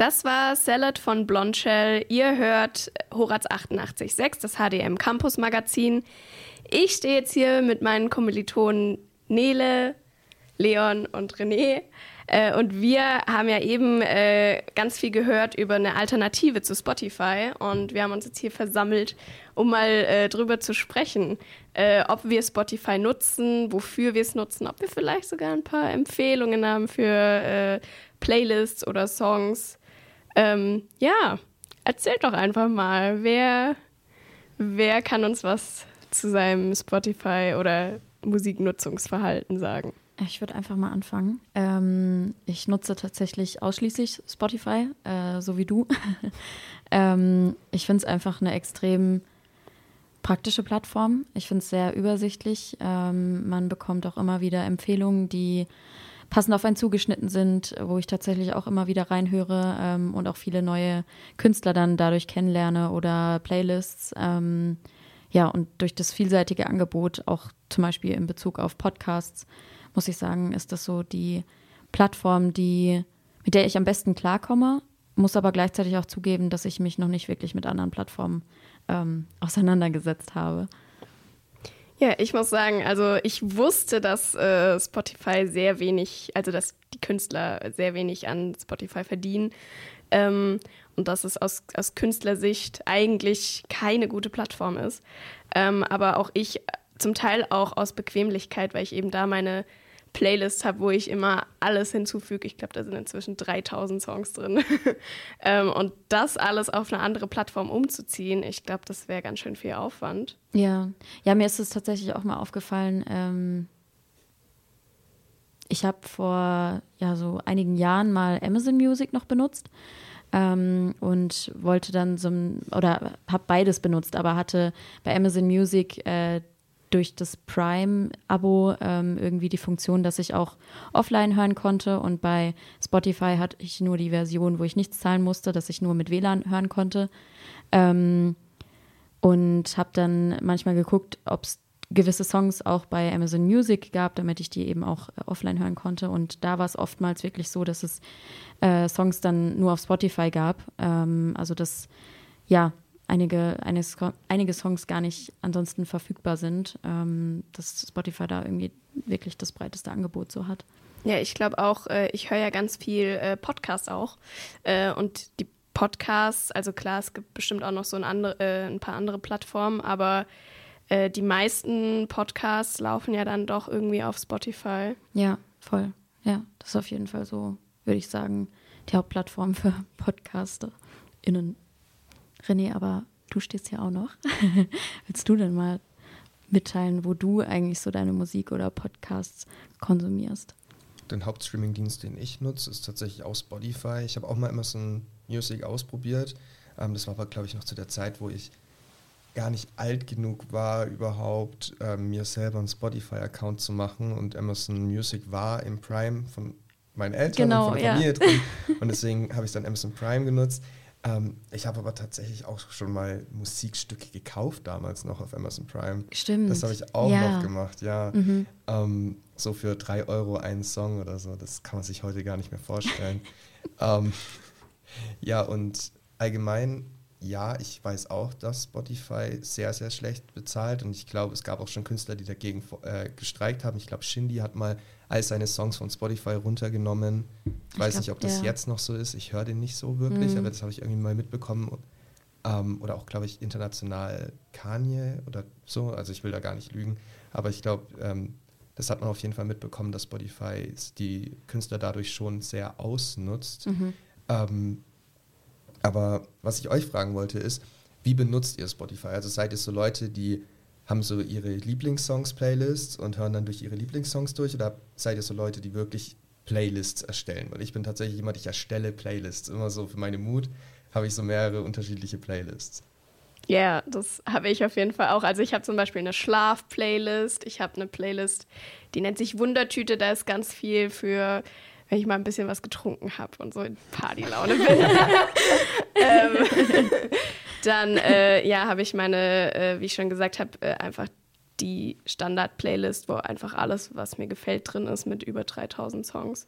Das war Salad von Blondshell. Ihr hört Horaz 88.6, das HDM Campus Magazin. Ich stehe jetzt hier mit meinen Kommilitonen Nele, Leon und René. Äh, und wir haben ja eben äh, ganz viel gehört über eine Alternative zu Spotify. Und wir haben uns jetzt hier versammelt, um mal äh, drüber zu sprechen, äh, ob wir Spotify nutzen, wofür wir es nutzen, ob wir vielleicht sogar ein paar Empfehlungen haben für äh, Playlists oder Songs. Ähm, ja, erzählt doch einfach mal, wer, wer kann uns was zu seinem Spotify oder Musiknutzungsverhalten sagen? Ich würde einfach mal anfangen. Ähm, ich nutze tatsächlich ausschließlich Spotify, äh, so wie du. ähm, ich finde es einfach eine extrem praktische Plattform. Ich finde es sehr übersichtlich. Ähm, man bekommt auch immer wieder Empfehlungen, die passend auf einen zugeschnitten sind, wo ich tatsächlich auch immer wieder reinhöre ähm, und auch viele neue Künstler dann dadurch kennenlerne oder Playlists. Ähm, ja, und durch das vielseitige Angebot, auch zum Beispiel in Bezug auf Podcasts, muss ich sagen, ist das so die Plattform, die, mit der ich am besten klarkomme, muss aber gleichzeitig auch zugeben, dass ich mich noch nicht wirklich mit anderen Plattformen ähm, auseinandergesetzt habe. Ja, ich muss sagen, also ich wusste, dass äh, Spotify sehr wenig, also dass die Künstler sehr wenig an Spotify verdienen. Ähm, und dass es aus, aus Künstlersicht eigentlich keine gute Plattform ist. Ähm, aber auch ich zum Teil auch aus Bequemlichkeit, weil ich eben da meine Playlist habe, wo ich immer alles hinzufüge. Ich glaube, da sind inzwischen 3000 Songs drin. ähm, und das alles auf eine andere Plattform umzuziehen, ich glaube, das wäre ganz schön viel Aufwand. Ja, ja, mir ist es tatsächlich auch mal aufgefallen. Ähm, ich habe vor ja so einigen Jahren mal Amazon Music noch benutzt. Ähm, und wollte dann so oder habe beides benutzt, aber hatte bei Amazon Music äh, durch das Prime-Abo ähm, irgendwie die Funktion, dass ich auch offline hören konnte. Und bei Spotify hatte ich nur die Version, wo ich nichts zahlen musste, dass ich nur mit WLAN hören konnte. Ähm, und habe dann manchmal geguckt, ob es gewisse Songs auch bei Amazon Music gab, damit ich die eben auch äh, offline hören konnte. Und da war es oftmals wirklich so, dass es äh, Songs dann nur auf Spotify gab. Ähm, also das, ja, einige, eines, einige Songs gar nicht ansonsten verfügbar sind, ähm, dass Spotify da irgendwie wirklich das breiteste Angebot so hat. Ja, ich glaube auch, äh, ich höre ja ganz viel äh, Podcasts auch. Äh, und die Podcasts, also klar, es gibt bestimmt auch noch so ein, andere, äh, ein paar andere Plattformen, aber äh, die meisten Podcasts laufen ja dann doch irgendwie auf Spotify. Ja, voll. Ja, das ist auf jeden Fall so, würde ich sagen, die Hauptplattform für PodcasterInnen. René, aber du stehst hier auch noch. Willst du denn mal mitteilen, wo du eigentlich so deine Musik oder Podcasts konsumierst? Den Hauptstreaming-Dienst, den ich nutze, ist tatsächlich auch Spotify. Ich habe auch mal Amazon Music ausprobiert. Ähm, das war aber, glaube ich, noch zu der Zeit, wo ich gar nicht alt genug war, überhaupt ähm, mir selber einen Spotify-Account zu machen. Und Amazon Music war im Prime von meinen Eltern genau, und von der Familie ja. drin. Und deswegen habe ich dann Amazon Prime genutzt. Ähm, ich habe aber tatsächlich auch schon mal Musikstücke gekauft damals noch auf Amazon Prime. Stimmt. Das habe ich auch ja. noch gemacht, ja. Mhm. Ähm, so für drei Euro einen Song oder so. Das kann man sich heute gar nicht mehr vorstellen. ähm, ja, und allgemein, ja, ich weiß auch, dass Spotify sehr, sehr schlecht bezahlt. Und ich glaube, es gab auch schon Künstler, die dagegen äh, gestreikt haben. Ich glaube, Shindy hat mal all seine Songs von Spotify runtergenommen. Ich weiß glaub, nicht, ob das ja. jetzt noch so ist. Ich höre den nicht so wirklich, mhm. aber das habe ich irgendwie mal mitbekommen. Ähm, oder auch, glaube ich, international Kanye oder so. Also ich will da gar nicht lügen. Aber ich glaube, ähm, das hat man auf jeden Fall mitbekommen, dass Spotify die Künstler dadurch schon sehr ausnutzt. Mhm. Ähm, aber was ich euch fragen wollte ist, wie benutzt ihr Spotify? Also seid ihr so Leute, die haben so ihre Lieblingssongs-Playlists und hören dann durch ihre Lieblingssongs durch oder seid ihr so Leute, die wirklich Playlists erstellen? Weil ich bin tatsächlich jemand, ich erstelle Playlists. Immer so für meine Mut habe ich so mehrere unterschiedliche Playlists. Ja, yeah, das habe ich auf jeden Fall auch. Also ich habe zum Beispiel eine Schlaf-Playlist. Ich habe eine Playlist, die nennt sich Wundertüte. Da ist ganz viel für, wenn ich mal ein bisschen was getrunken habe und so in Partylaune bin. ähm, dann äh, ja, habe ich meine, äh, wie ich schon gesagt habe, äh, einfach die Standard-Playlist, wo einfach alles, was mir gefällt, drin ist mit über 3000 Songs.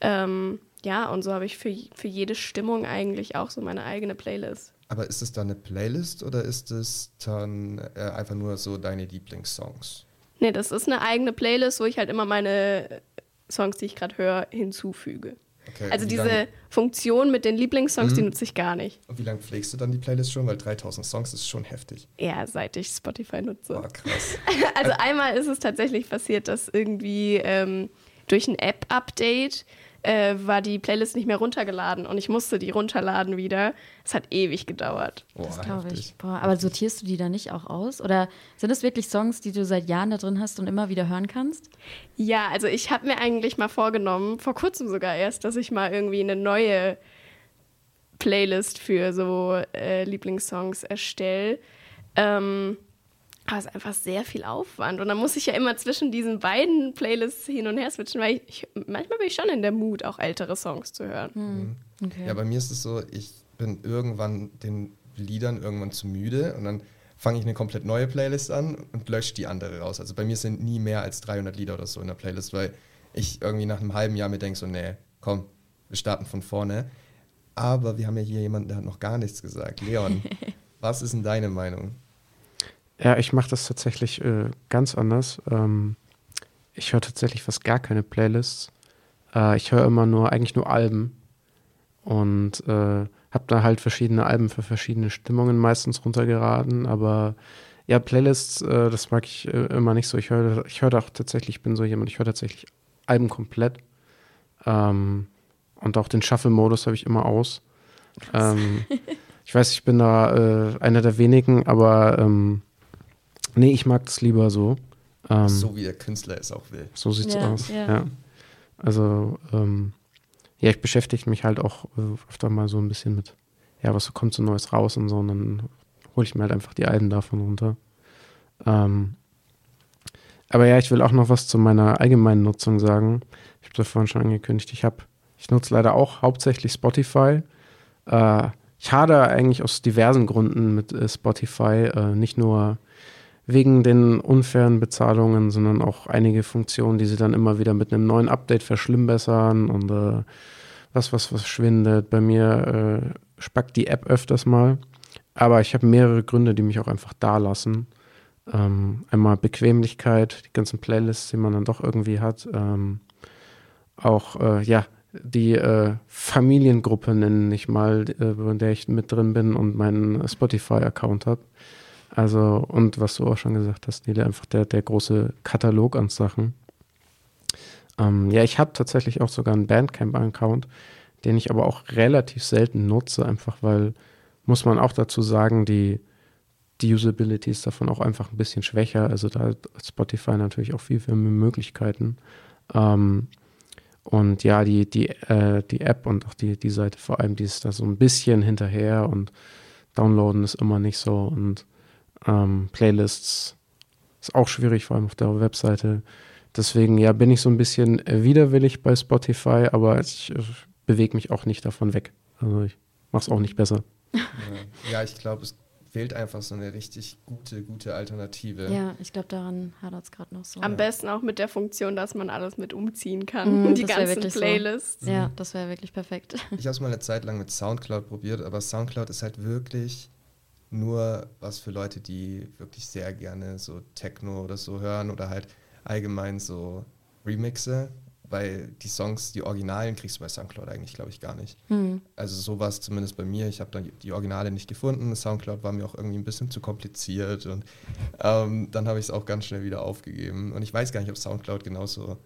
Ähm, Ja, und so habe ich für, für jede Stimmung eigentlich auch so meine eigene Playlist. Aber ist es dann eine Playlist oder ist es dann äh, einfach nur so deine Lieblingssongs? Nee, das ist eine eigene Playlist, wo ich halt immer meine Songs, die ich gerade höre, hinzufüge. Okay, also diese lang, Funktion mit den Lieblingssongs, die mhm. nutze ich gar nicht. Und wie lange pflegst du dann die Playlist schon? Weil 3000 Songs ist schon heftig. Ja, seit ich Spotify nutze. Boah, krass. also einmal ist es tatsächlich passiert, dass irgendwie ähm, durch ein App-Update äh, war die Playlist nicht mehr runtergeladen und ich musste die runterladen wieder. Es hat ewig gedauert. Boah, das glaube ich. Boah, aber sortierst du die dann nicht auch aus? Oder sind es wirklich Songs, die du seit Jahren da drin hast und immer wieder hören kannst? Ja, also ich habe mir eigentlich mal vorgenommen, vor kurzem sogar erst, dass ich mal irgendwie eine neue Playlist für so äh, Lieblingssongs erstelle. Ähm, aber es ist einfach sehr viel Aufwand. Und dann muss ich ja immer zwischen diesen beiden Playlists hin und her switchen, weil ich, ich manchmal bin ich schon in der Mut, auch ältere Songs zu hören. Hm. Mhm. Okay. Ja, bei mir ist es so, ich bin irgendwann den Liedern irgendwann zu müde und dann fange ich eine komplett neue Playlist an und lösche die andere raus. Also bei mir sind nie mehr als 300 Lieder oder so in der Playlist, weil ich irgendwie nach einem halben Jahr mir denke, so, nee, komm, wir starten von vorne. Aber wir haben ja hier jemanden, der hat noch gar nichts gesagt. Leon, was ist denn deine Meinung? Ja, ich mache das tatsächlich äh, ganz anders. Ähm, ich höre tatsächlich fast gar keine Playlists. Äh, ich höre immer nur, eigentlich nur Alben. Und äh, habe da halt verschiedene Alben für verschiedene Stimmungen meistens runtergeraten. Aber ja, Playlists, äh, das mag ich äh, immer nicht so. Ich höre ich hör auch tatsächlich, ich bin so jemand, ich höre tatsächlich Alben komplett. Ähm, und auch den Shuffle-Modus habe ich immer aus. Ähm, ich weiß, ich bin da äh, einer der wenigen, aber ähm, Nee, ich mag das lieber so. Ähm, so wie der Künstler es auch will. So sieht's ja, aus. Ja. ja. Also, ähm, ja, ich beschäftige mich halt auch äh, öfter mal so ein bisschen mit, ja, was kommt so Neues raus und so, und dann hole ich mir halt einfach die Alben davon runter. Ähm, aber ja, ich will auch noch was zu meiner allgemeinen Nutzung sagen. Ich habe das vorhin schon angekündigt. Ich habe, ich nutze leider auch hauptsächlich Spotify. Äh, ich hadere eigentlich aus diversen Gründen mit äh, Spotify, äh, nicht nur wegen den unfairen Bezahlungen, sondern auch einige Funktionen, die sie dann immer wieder mit einem neuen Update verschlimmbessern und äh, was, was verschwindet. Bei mir äh, spackt die App öfters mal. Aber ich habe mehrere Gründe, die mich auch einfach da lassen. Ähm, einmal Bequemlichkeit, die ganzen Playlists, die man dann doch irgendwie hat. Ähm, auch, äh, ja, die äh, Familiengruppe nenne ich mal, äh, in der ich mit drin bin und meinen Spotify-Account habe. Also, und was du auch schon gesagt hast, Nele, einfach der, der große Katalog an Sachen. Ähm, ja, ich habe tatsächlich auch sogar einen Bandcamp-Account, den ich aber auch relativ selten nutze, einfach weil, muss man auch dazu sagen, die, die Usability ist davon auch einfach ein bisschen schwächer. Also da hat Spotify natürlich auch viel, viel mehr Möglichkeiten. Ähm, und ja, die, die, äh, die App und auch die, die Seite vor allem, die ist da so ein bisschen hinterher und Downloaden ist immer nicht so. Und ähm, Playlists ist auch schwierig, vor allem auf der Webseite. Deswegen, ja, bin ich so ein bisschen widerwillig bei Spotify, aber ich, ich bewege mich auch nicht davon weg. Also ich mache es auch nicht besser. Ja, ich glaube, es fehlt einfach so eine richtig gute, gute Alternative. Ja, ich glaube, daran hadert es gerade noch so. Am ja. besten auch mit der Funktion, dass man alles mit umziehen kann. Mm, die ganzen Playlists. So. Ja, das wäre wirklich perfekt. Ich habe es mal eine Zeit lang mit Soundcloud probiert, aber Soundcloud ist halt wirklich nur was für Leute, die wirklich sehr gerne so Techno oder so hören oder halt allgemein so Remixe, weil die Songs, die Originalen kriegst du bei Soundcloud eigentlich, glaube ich, gar nicht. Mhm. Also so war es zumindest bei mir. Ich habe dann die Originale nicht gefunden. Soundcloud war mir auch irgendwie ein bisschen zu kompliziert und ähm, dann habe ich es auch ganz schnell wieder aufgegeben. Und ich weiß gar nicht, ob Soundcloud genauso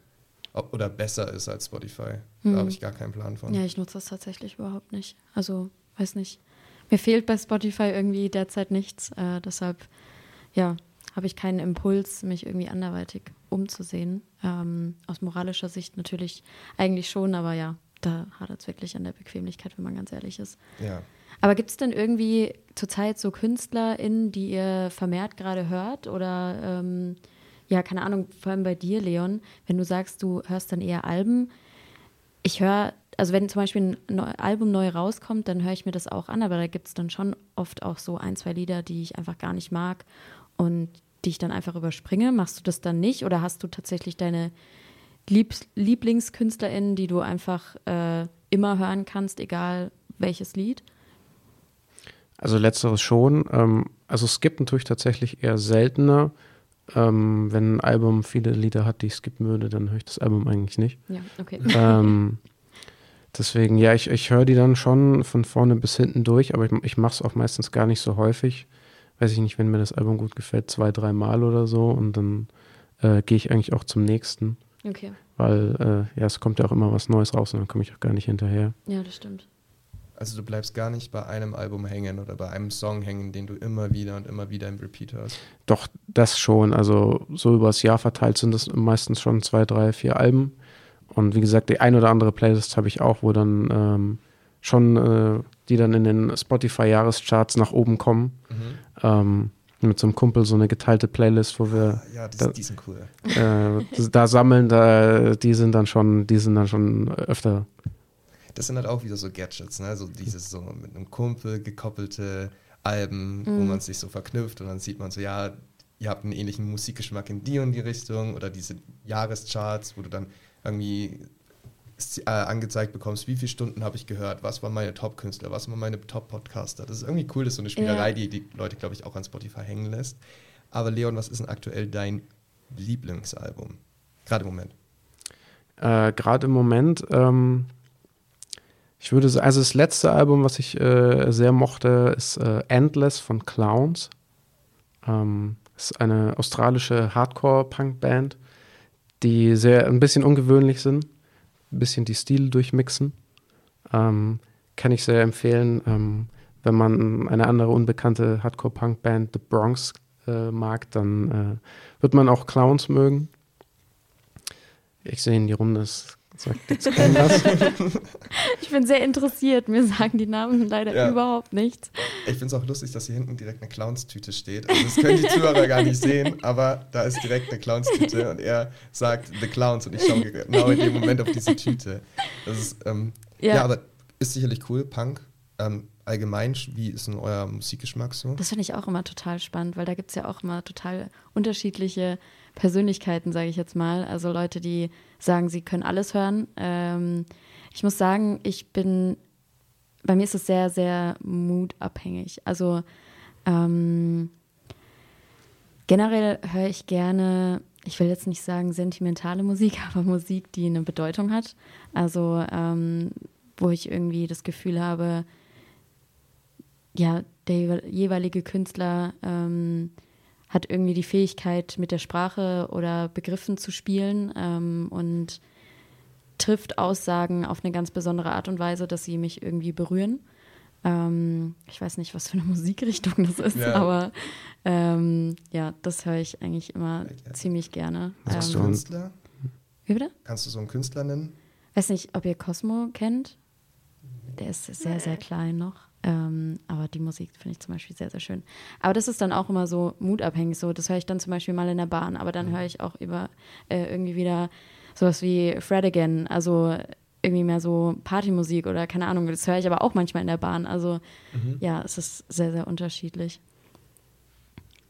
ob, oder besser ist als Spotify. Mhm. Da habe ich gar keinen Plan von. Ja, ich nutze das tatsächlich überhaupt nicht. Also, weiß nicht mir fehlt bei Spotify irgendwie derzeit nichts. Äh, deshalb, ja, habe ich keinen Impuls, mich irgendwie anderweitig umzusehen. Ähm, aus moralischer Sicht natürlich eigentlich schon, aber ja, da hadert es wirklich an der Bequemlichkeit, wenn man ganz ehrlich ist. Ja. Aber gibt es denn irgendwie zurzeit so KünstlerInnen, die ihr vermehrt gerade hört? Oder ähm, ja, keine Ahnung, vor allem bei dir, Leon, wenn du sagst, du hörst dann eher Alben. Ich höre also wenn zum Beispiel ein Album neu rauskommt, dann höre ich mir das auch an, aber da gibt es dann schon oft auch so ein, zwei Lieder, die ich einfach gar nicht mag und die ich dann einfach überspringe. Machst du das dann nicht oder hast du tatsächlich deine Lieb LieblingskünstlerInnen, die du einfach äh, immer hören kannst, egal welches Lied? Also letzteres schon. Ähm, also skippen tue ich tatsächlich eher seltener. Ähm, wenn ein Album viele Lieder hat, die ich skippen würde, dann höre ich das Album eigentlich nicht. Ja, okay. Ähm, deswegen, ja, ich, ich höre die dann schon von vorne bis hinten durch, aber ich, ich mache es auch meistens gar nicht so häufig. Weiß ich nicht, wenn mir das Album gut gefällt, zwei, dreimal oder so und dann äh, gehe ich eigentlich auch zum nächsten. Okay. Weil, äh, ja, es kommt ja auch immer was Neues raus und dann komme ich auch gar nicht hinterher. Ja, das stimmt. Also du bleibst gar nicht bei einem Album hängen oder bei einem Song hängen, den du immer wieder und immer wieder im Repeat hörst. Doch, das schon. Also so übers Jahr verteilt sind es meistens schon zwei, drei, vier Alben. Und wie gesagt, die ein oder andere Playlist habe ich auch, wo dann ähm, schon, äh, die dann in den Spotify-Jahrescharts nach oben kommen. Mhm. Ähm, mit so einem Kumpel so eine geteilte Playlist, wo wir Ah, Ja, die, Da- die sind cool. äh, da sammeln, da, die sind dann schon, die sind dann schon öfter. Das sind halt auch wieder so Gadgets, ne? So dieses so mit einem Kumpel gekoppelte Alben, wo Mhm. man sich so verknüpft und dann sieht man so, ja, ihr habt einen ähnlichen Musikgeschmack in die und die Richtung oder diese Jahrescharts, wo du dann irgendwie äh, angezeigt bekommst, wie viele Stunden habe ich gehört, was waren meine Top-Künstler, was waren meine Top-Podcaster. Das ist irgendwie cool, das ist so eine Spielerei, Ja. die die Leute, glaube ich, auch an Spotify hängen lässt. Aber Leon, was ist denn aktuell dein Lieblingsalbum? Gerade im Moment. Äh, Gerade im Moment, ähm, ich würde sagen, also das letzte Album, was ich äh, sehr mochte, ist äh, Endless von Clowns. Ähm, ist eine australische Hardcore-Punk-Band, die sehr ein bisschen ungewöhnlich sind, ein bisschen die Stile durchmixen. Ähm, kann ich sehr empfehlen, ähm, wenn man eine andere unbekannte Hardcore-Punk-Band, The Bronx, äh, mag, dann äh, wird man auch Clowns mögen. Ich sehe in die Runde, es sagt jetzt kein was. Ich bin sehr interessiert. Mir sagen die Namen leider Ja. überhaupt nichts. Ich finde es auch lustig, dass hier hinten direkt eine Clownstüte steht. Also das können die Zuhörer gar nicht sehen, aber da ist direkt eine Clownstüte und er sagt The Clowns und ich schaue genau in dem Moment auf diese Tüte. Das ist, ähm, ja. Ja. aber ist sicherlich cool, Punk. Ähm, allgemein, wie ist denn euer Musikgeschmack so? Das finde ich auch immer total spannend, weil da gibt es ja auch immer total unterschiedliche Persönlichkeiten, sage ich jetzt mal. Also Leute, die sagen, sie können alles hören. Ähm, ich muss sagen, ich bin, bei mir ist es sehr, sehr mutabhängig. Also ähm, generell höre ich gerne, ich will jetzt nicht sagen sentimentale Musik, aber Musik, die eine Bedeutung hat. Also ähm, wo ich irgendwie das Gefühl habe, ja, der jewe- jeweilige Künstler ähm, hat irgendwie die Fähigkeit, mit der Sprache oder Begriffen zu spielen ähm, und trifft Aussagen auf eine ganz besondere Art und Weise, dass sie mich irgendwie berühren. Ähm, ich weiß nicht, was für eine Musikrichtung das ist, Ja. aber ähm, ja, das höre ich eigentlich immer Ja. ziemlich gerne. Du Ähm, einen Künstler? wie bitte? Kannst du so einen Künstler nennen? Weiß nicht, ob ihr Cosmo kennt. Der ist sehr, sehr klein noch. Ähm, aber die Musik finde ich zum Beispiel sehr, sehr schön. Aber das ist dann auch immer so mutabhängig. So, das höre ich dann zum Beispiel mal in der Bahn. Aber dann höre ich auch über äh, irgendwie wieder sowas wie Fred Again. Also irgendwie mehr so Partymusik oder keine Ahnung. Das höre ich aber auch manchmal in der Bahn. Also ja, es ist sehr, sehr unterschiedlich.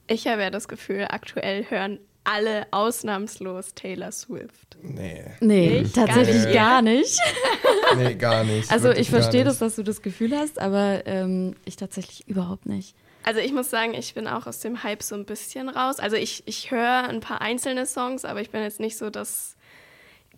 Ich habe ja das Gefühl, aktuell hören alle ausnahmslos Taylor Swift. Nee. Nee, Ich tatsächlich gar gar nicht. nicht. Nee, gar nicht. Also ich verstehe das, dass du das Gefühl hast, aber ähm, ich tatsächlich überhaupt nicht. Also ich muss sagen, ich bin auch aus dem Hype so ein bisschen raus. Also ich, ich höre ein paar einzelne Songs, aber ich bin jetzt nicht so, dass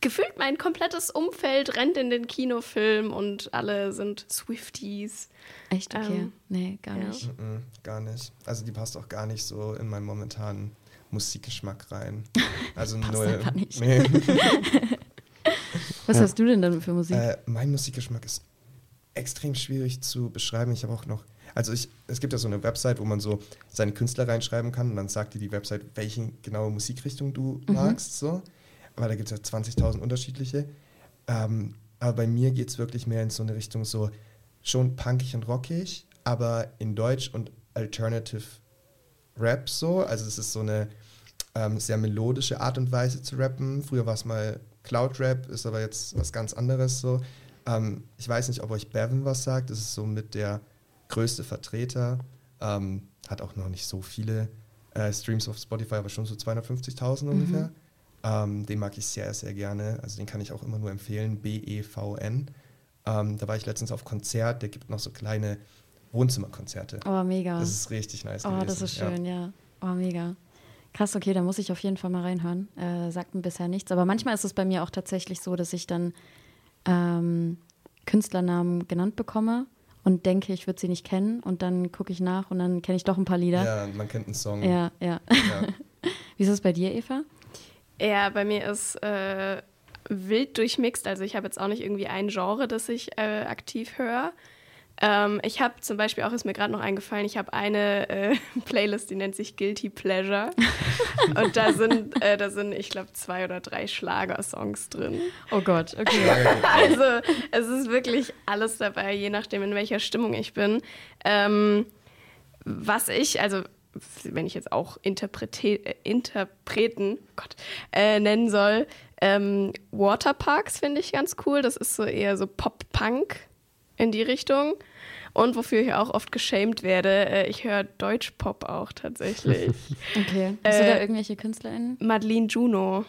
gefühlt mein komplettes Umfeld rennt in den Kinofilm und alle sind Swifties. Echt okay? Ähm, nee, gar ja. nicht. Mhm, gar nicht. Also die passt auch gar nicht so in meinen momentanen Musikgeschmack rein. Also Passt null. einfach nicht. Nee. Was Ja. hast du denn dann für Musik? Äh, mein Musikgeschmack ist extrem schwierig zu beschreiben. Ich habe auch noch, also ich, es gibt ja so eine Website, wo man so seine Künstler reinschreiben kann und dann sagt dir die Website, welche genaue Musikrichtung du magst. So. Aber da gibt es ja 20.000 unterschiedliche. Ähm, aber bei mir geht es wirklich mehr in so eine Richtung so schon punkig und rockig, aber in Deutsch und Alternative Rap so. Also es ist so eine ähm, sehr melodische Art und Weise zu rappen. Früher war es mal Cloud Rap, ist aber jetzt was ganz anderes so. Ähm, ich weiß nicht, ob euch Bevan was sagt. Das ist so mit der größte Vertreter. Ähm, hat auch noch nicht so viele äh, Streams auf Spotify, aber schon so 250.000 ungefähr. Ähm, den mag ich sehr, sehr gerne. Also den kann ich auch immer nur empfehlen. B-E-V-N. Ähm, da war ich letztens auf Konzert. Der gibt noch so kleine Wohnzimmerkonzerte. Oh, mega. Das ist richtig nice. Oh, gewesen. das ist schön, ja. ja. Oh, mega. Krass, okay, da muss ich auf jeden Fall mal reinhören. Äh, sagt mir bisher nichts. Aber manchmal ist es bei mir auch tatsächlich so, dass ich dann ähm, Künstlernamen genannt bekomme und denke, ich würde sie nicht kennen. Und dann gucke ich nach und dann kenne ich doch ein paar Lieder. Ja, man kennt einen Song. Ja, ja. ja. Wie ist es bei dir, Eva? Ja, bei mir ist äh, wild durchmixt. Also ich habe jetzt auch nicht irgendwie ein Genre, das ich äh, aktiv höre. Ähm, ich habe zum Beispiel auch, ist mir gerade noch eingefallen, ich habe eine äh, Playlist, die nennt sich Guilty Pleasure. Und da sind, äh, da sind ich glaube, zwei oder drei Schlagersongs drin. Oh Gott, okay. also es ist wirklich alles dabei, je nachdem, in welcher Stimmung ich bin. Ähm, was ich, also wenn ich jetzt auch Interprete, äh, Interpreten Gott, äh, nennen soll, ähm, Waterparks finde ich ganz cool. Das ist so eher so Pop-Punk in die Richtung. Und wofür ich auch oft geschämt werde, äh, ich höre Deutsch-Pop auch tatsächlich. okay. Hast du da äh, irgendwelche KünstlerInnen? Madeline Juno.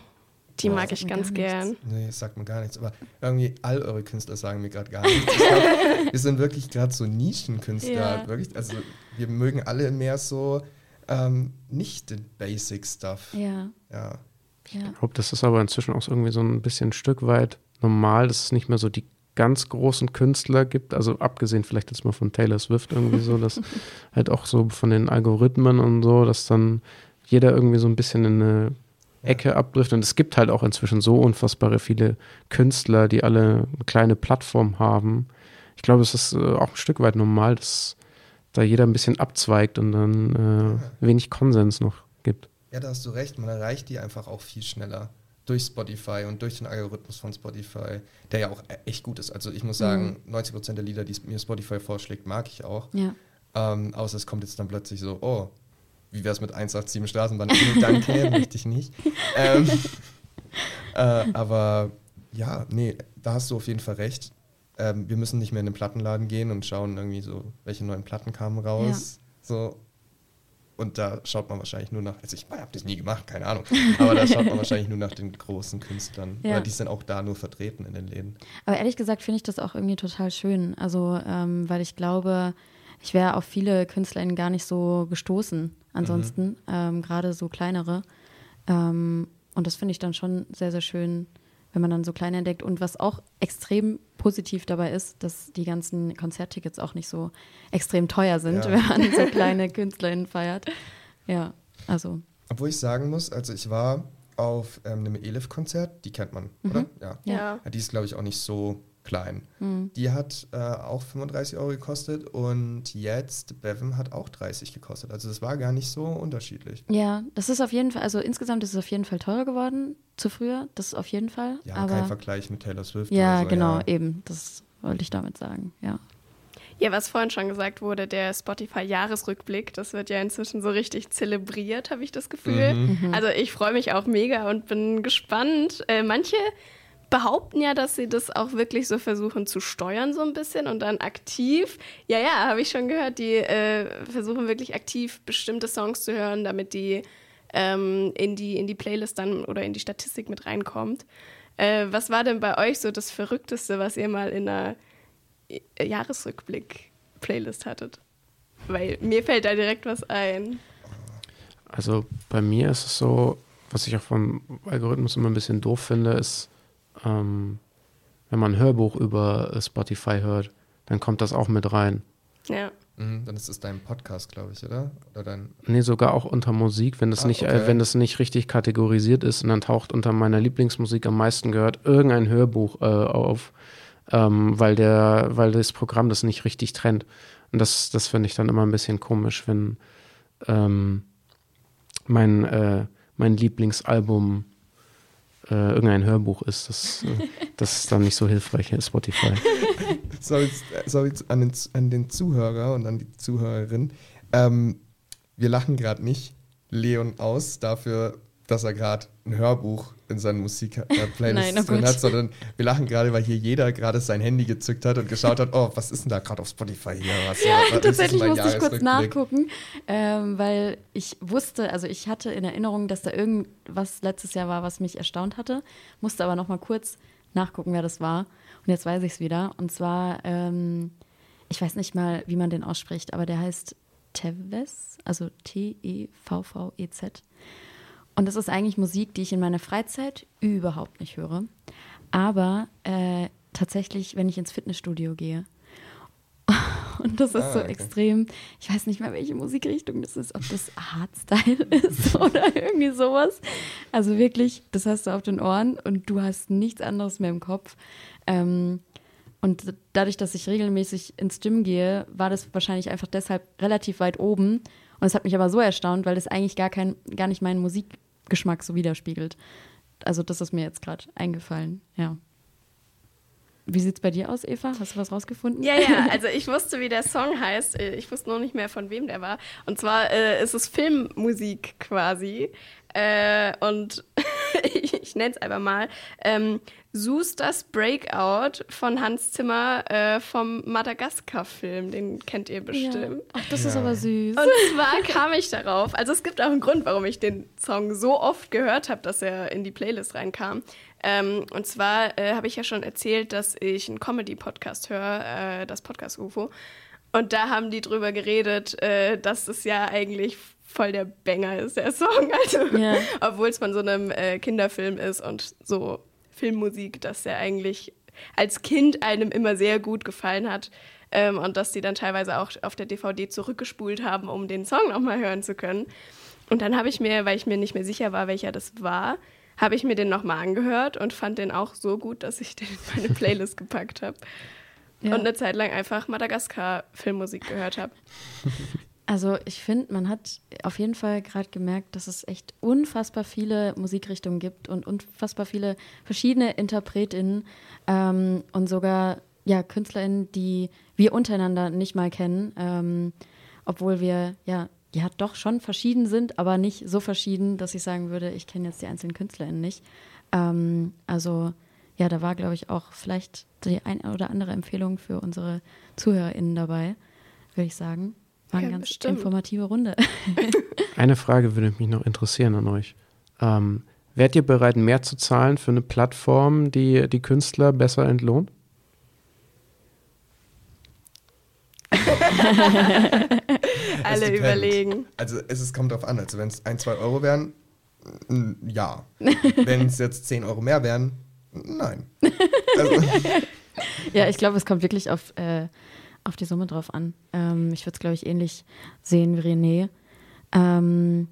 Die oh, mag ich ganz gern. Nee, sagt mir gar nichts. Aber irgendwie all eure Künstler sagen mir gerade gar nichts. Glaub, wir sind wirklich gerade so Nischenkünstler. Ja. Wirklich, also wir mögen alle mehr so ähm, nicht den Basic Stuff. Ja. Ja. Ich glaube, das ist aber inzwischen auch irgendwie so ein bisschen ein Stück weit normal, dass es nicht mehr so die ganz großen Künstler gibt, also abgesehen vielleicht jetzt mal von Taylor Swift irgendwie so, dass halt auch so von den Algorithmen und so, dass dann jeder irgendwie so ein bisschen in eine Ecke abdriftet. Und es gibt halt auch inzwischen so unfassbare viele Künstler, die alle eine kleine Plattform haben. Ich glaube, es ist äh, auch ein Stück weit normal, dass da jeder ein bisschen abzweigt und dann äh, wenig Konsens noch gibt. Ja, da hast du recht. Man erreicht die einfach auch viel schneller durch Spotify und durch den Algorithmus von Spotify, der ja auch echt gut ist. Also ich muss sagen, mhm. 90 Prozent der Lieder, die mir Spotify vorschlägt, mag ich auch. Ja. Ähm, außer es kommt jetzt dann plötzlich so, oh, wie wäre es mit 187 Straßenbahn? Danke, möchte ich nicht. Ähm, äh, aber ja, nee, da hast du auf jeden Fall recht. Ähm, wir müssen nicht mehr in den Plattenladen gehen und schauen irgendwie so, welche neuen Platten kamen raus. Ja. So, und da schaut man wahrscheinlich nur nach, also ich habe das nie gemacht, keine Ahnung, aber da schaut man wahrscheinlich nur nach den großen Künstlern. Ja. Oder die sind auch da nur vertreten in den Läden. Aber ehrlich gesagt finde ich das auch irgendwie total schön. Also, ähm, weil ich glaube, ich wäre auf viele KünstlerInnen gar nicht so gestoßen, ansonsten, mhm. ähm, gerade so kleinere. Ähm, und das finde ich dann schon sehr, sehr schön, wenn man dann so klein entdeckt. Und was auch extrem positiv dabei ist, dass die ganzen Konzerttickets auch nicht so extrem teuer sind, ja. wenn man so kleine KünstlerInnen feiert. Ja, also. Obwohl ich sagen muss, also ich war auf ähm, einem Elif-Konzert, die kennt man, mhm. oder? Ja. ja. ja. Die ist, glaube ich, auch nicht so klein. Mhm. Die hat äh, auch 35 Euro gekostet und jetzt Bevan hat auch 30 gekostet. Also das war gar nicht so unterschiedlich. Ja, das ist auf jeden Fall, also insgesamt ist es auf jeden Fall teurer geworden zu früher, das ist auf jeden Fall. Ja, aber kein Vergleich mit Taylor Swift. Ja, so, genau, ja. eben, das wollte ich damit sagen, ja. Ja, was vorhin schon gesagt wurde, der Spotify-Jahresrückblick, das wird ja inzwischen so richtig zelebriert, habe ich das Gefühl. Mhm. mhm. Also ich freue mich auch mega und bin gespannt. Äh, manche behaupten ja, dass sie das auch wirklich so versuchen zu steuern, so ein bisschen und dann aktiv. Ja, ja, habe ich schon gehört, die äh, versuchen wirklich aktiv bestimmte Songs zu hören, damit die ähm, in, die in die Playlist dann oder in die Statistik mit reinkommt. Äh, was war denn bei euch so das Verrückteste, was ihr mal in einer äh, Jahresrückblick-Playlist hattet? Weil mir fällt da direkt was ein. Also bei mir ist es so, was ich auch vom Algorithmus immer ein bisschen doof finde, ist, ähm, wenn man ein Hörbuch über Spotify hört, dann kommt das auch mit rein. Ja. Mhm, dann ist es dein Podcast, glaube ich, oder? oder dein nee, sogar auch unter Musik, wenn das, ah, nicht, äh, okay. äh, wenn das nicht richtig kategorisiert ist und dann taucht unter meiner Lieblingsmusik am meisten gehört irgendein Hörbuch äh, auf, ähm, weil, der, weil das Programm das nicht richtig trennt. Und das, das finde ich dann immer ein bisschen komisch, wenn ähm, mein, äh, mein Lieblingsalbum äh, irgendein Hörbuch ist. Das, äh, das ist dann nicht so hilfreich, Spotify. so, jetzt, so jetzt an, den, an den Zuhörer und an die Zuhörerin. Ähm, wir lachen gerade nicht Leon aus, dafür dass er gerade ein Hörbuch in seinen Musik-Playlist drin hat, sondern wir lachen gerade, weil hier jeder gerade sein Handy gezückt hat und geschaut hat, oh, was ist denn da gerade auf Spotify hier? Was, Ja, was tatsächlich musste ich kurz nachgucken, ähm, weil ich wusste, also ich hatte in Erinnerung, dass da irgendwas letztes Jahr war, was mich erstaunt hatte, musste aber noch mal kurz nachgucken, wer das war. Und jetzt weiß ich es wieder. Und zwar, ähm, ich weiß nicht mal, wie man den ausspricht, aber der heißt Tevez, also T-E-V-V-E-Z. Und das ist eigentlich Musik, die ich in meiner Freizeit überhaupt nicht höre. Aber äh, tatsächlich, wenn ich ins Fitnessstudio gehe. Und das ist Ah, so okay. extrem, ich weiß nicht mehr, welche Musikrichtung das ist, ob das Hardstyle ist oder irgendwie sowas. Also wirklich, das hast du auf den Ohren und du hast nichts anderes mehr im Kopf. Ähm, und dadurch, dass ich regelmäßig ins Gym gehe, war das wahrscheinlich einfach deshalb relativ weit oben. Und es hat mich aber so erstaunt, weil das eigentlich gar, kein, gar nicht meinen Musikgeschmack so widerspiegelt. Also das ist mir jetzt gerade eingefallen, ja. Wie sieht's bei dir aus, Eva? Hast du was rausgefunden? Ja, ja, also ich wusste, wie der Song heißt. Äh, Ich wusste noch nicht mehr, von wem der war. Und zwar äh, ist es Filmmusik quasi. Äh, und ich, ich nenne es einfach mal. Ähm, Susters Breakout von Hans Zimmer äh, vom Madagaskar-Film. Den kennt ihr bestimmt. Ach, das ist Ja. aber süß. Und zwar kam ich darauf, also es gibt auch einen Grund, warum ich den Song so oft gehört habe, dass er in die Playlist reinkam. Ähm, und zwar äh, habe ich ja schon erzählt, dass ich einen Comedy-Podcast höre, äh, das Podcast UFO. Und da haben die drüber geredet, äh, dass es ja eigentlich voll der Banger ist, der Song. Also, Ja. obwohl es von so einem äh, Kinderfilm ist und so Filmmusik, dass der eigentlich als Kind einem immer sehr gut gefallen hat. Ähm, und dass die dann teilweise auch auf der DVD zurückgespult haben, um den Song nochmal hören zu können. Und dann habe ich mir, weil ich mir nicht mehr sicher war, welcher das war, habe ich mir den nochmal angehört und fand den auch so gut, dass ich den in meine Playlist gepackt habe. Ja. Und eine Zeit lang einfach Madagaskar-Filmmusik gehört habe. Also ich finde, man hat auf jeden Fall gerade gemerkt, dass es echt unfassbar viele Musikrichtungen gibt und unfassbar viele verschiedene InterpretInnen ähm, und sogar ja, KünstlerInnen, die wir untereinander nicht mal kennen, ähm, obwohl wir ja, ja doch schon verschieden sind, aber nicht so verschieden, dass ich sagen würde, ich kenne jetzt die einzelnen KünstlerInnen nicht. Ähm, also ja, da war, glaube ich, auch vielleicht die ein oder andere Empfehlung für unsere ZuhörerInnen dabei, würde ich sagen. War eine Ja, ganz bestimmt. informative Runde. Eine Frage würde mich noch interessieren an euch. Ähm, wärt ihr bereit, mehr zu zahlen für eine Plattform, die die Künstler besser entlohnt? Alle depend. überlegen. Also es ist, kommt drauf an. Also wenn es ein, zwei Euro wären, ja. wenn es jetzt 10 Euro mehr wären, nein. Also, ja, ich glaube, es kommt wirklich auf, äh, auf die Summe drauf an. Ähm, ich würde es, glaube ich, ähnlich sehen wie René. Ähm,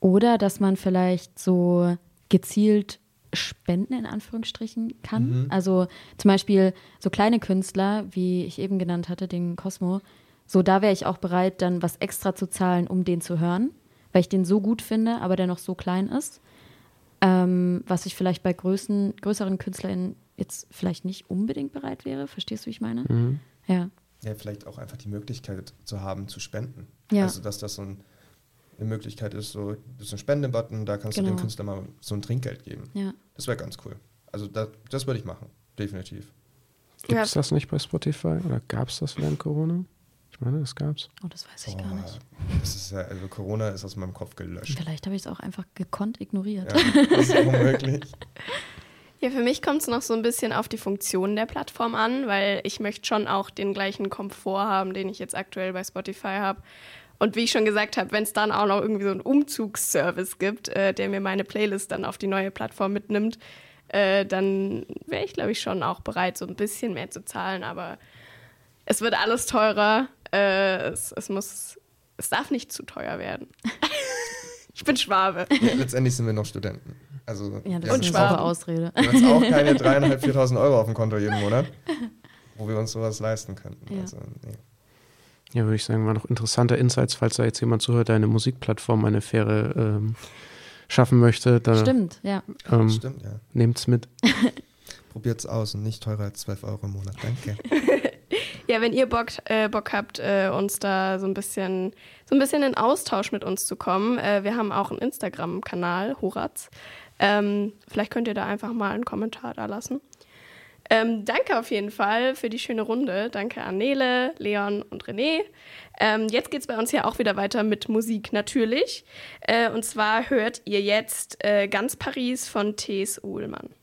oder dass man vielleicht so gezielt spenden in Anführungsstrichen kann. Also zum Beispiel so kleine Künstler, wie ich eben genannt hatte, den Cosmo. So, da wäre ich auch bereit, dann was extra zu zahlen, um den zu hören, weil ich den so gut finde, aber der noch so klein ist. Ähm, was ich vielleicht bei größeren, größeren KünstlerInnen jetzt vielleicht nicht unbedingt bereit wäre. Verstehst du, wie ich meine? Mhm. Ja. ja, vielleicht auch einfach die Möglichkeit zu haben, zu spenden. Ja. Also dass das so ein, eine Möglichkeit ist, so das ist ein Spendebutton, da kannst du Genau. dem Künstler mal so ein Trinkgeld geben. Ja. Das wäre ganz cool. Also da, das würde ich machen, definitiv. Gibt Ja. es das nicht bei Spotify oder gab es das während Corona? Ich meine, das gab's. Oh, das weiß ich gar Boah, nicht. Das ist ja, also Corona ist aus meinem Kopf gelöscht. Vielleicht habe ich es auch einfach gekonnt ignoriert. Ja, das ist unmöglich. Ja, für mich kommt es noch so ein bisschen auf die Funktion der Plattform an, weil ich möchte schon auch den gleichen Komfort haben, den ich jetzt aktuell bei Spotify habe. Und wie ich schon gesagt habe, wenn es dann auch noch irgendwie so einen Umzugsservice gibt, äh, der mir meine Playlist dann auf die neue Plattform mitnimmt, äh, dann wäre ich, glaube ich, schon auch bereit, so ein bisschen mehr zu zahlen. Aber es wird alles teurer. Äh, es, es muss, es darf nicht zu teuer werden. ich bin Schwabe. Ja, letztendlich sind wir noch Studenten. Also Ja, das ist eine Ausrede. Wir haben jetzt auch keine 3.500, 4.000 Euro auf dem Konto jeden Monat, wo wir uns sowas leisten könnten. Ja. Also, nee. Ja, würde ich sagen, war noch interessante Insights, falls da jetzt jemand zuhört, der eine Musikplattform eine faire ähm, schaffen möchte. Da, Stimmt, ja. Ähm, Stimmt, ja. Nehmt's mit. Probiert's aus und nicht teurer als 12 Euro im Monat. Danke. Ja, wenn ihr Bock, äh, Bock habt, äh, uns da so ein bisschen, so ein bisschen in Austausch mit uns zu kommen, äh, wir haben auch einen Instagram-Kanal, Horaz. Ähm, vielleicht könnt ihr da einfach mal einen Kommentar da lassen. Ähm, danke auf jeden Fall für die schöne Runde. Danke an Nele, Leon und René. Ähm, jetzt geht es bei uns ja auch wieder weiter mit Musik natürlich. Äh, und zwar hört ihr jetzt äh, Ganz Paris von T.S. Uhlmann.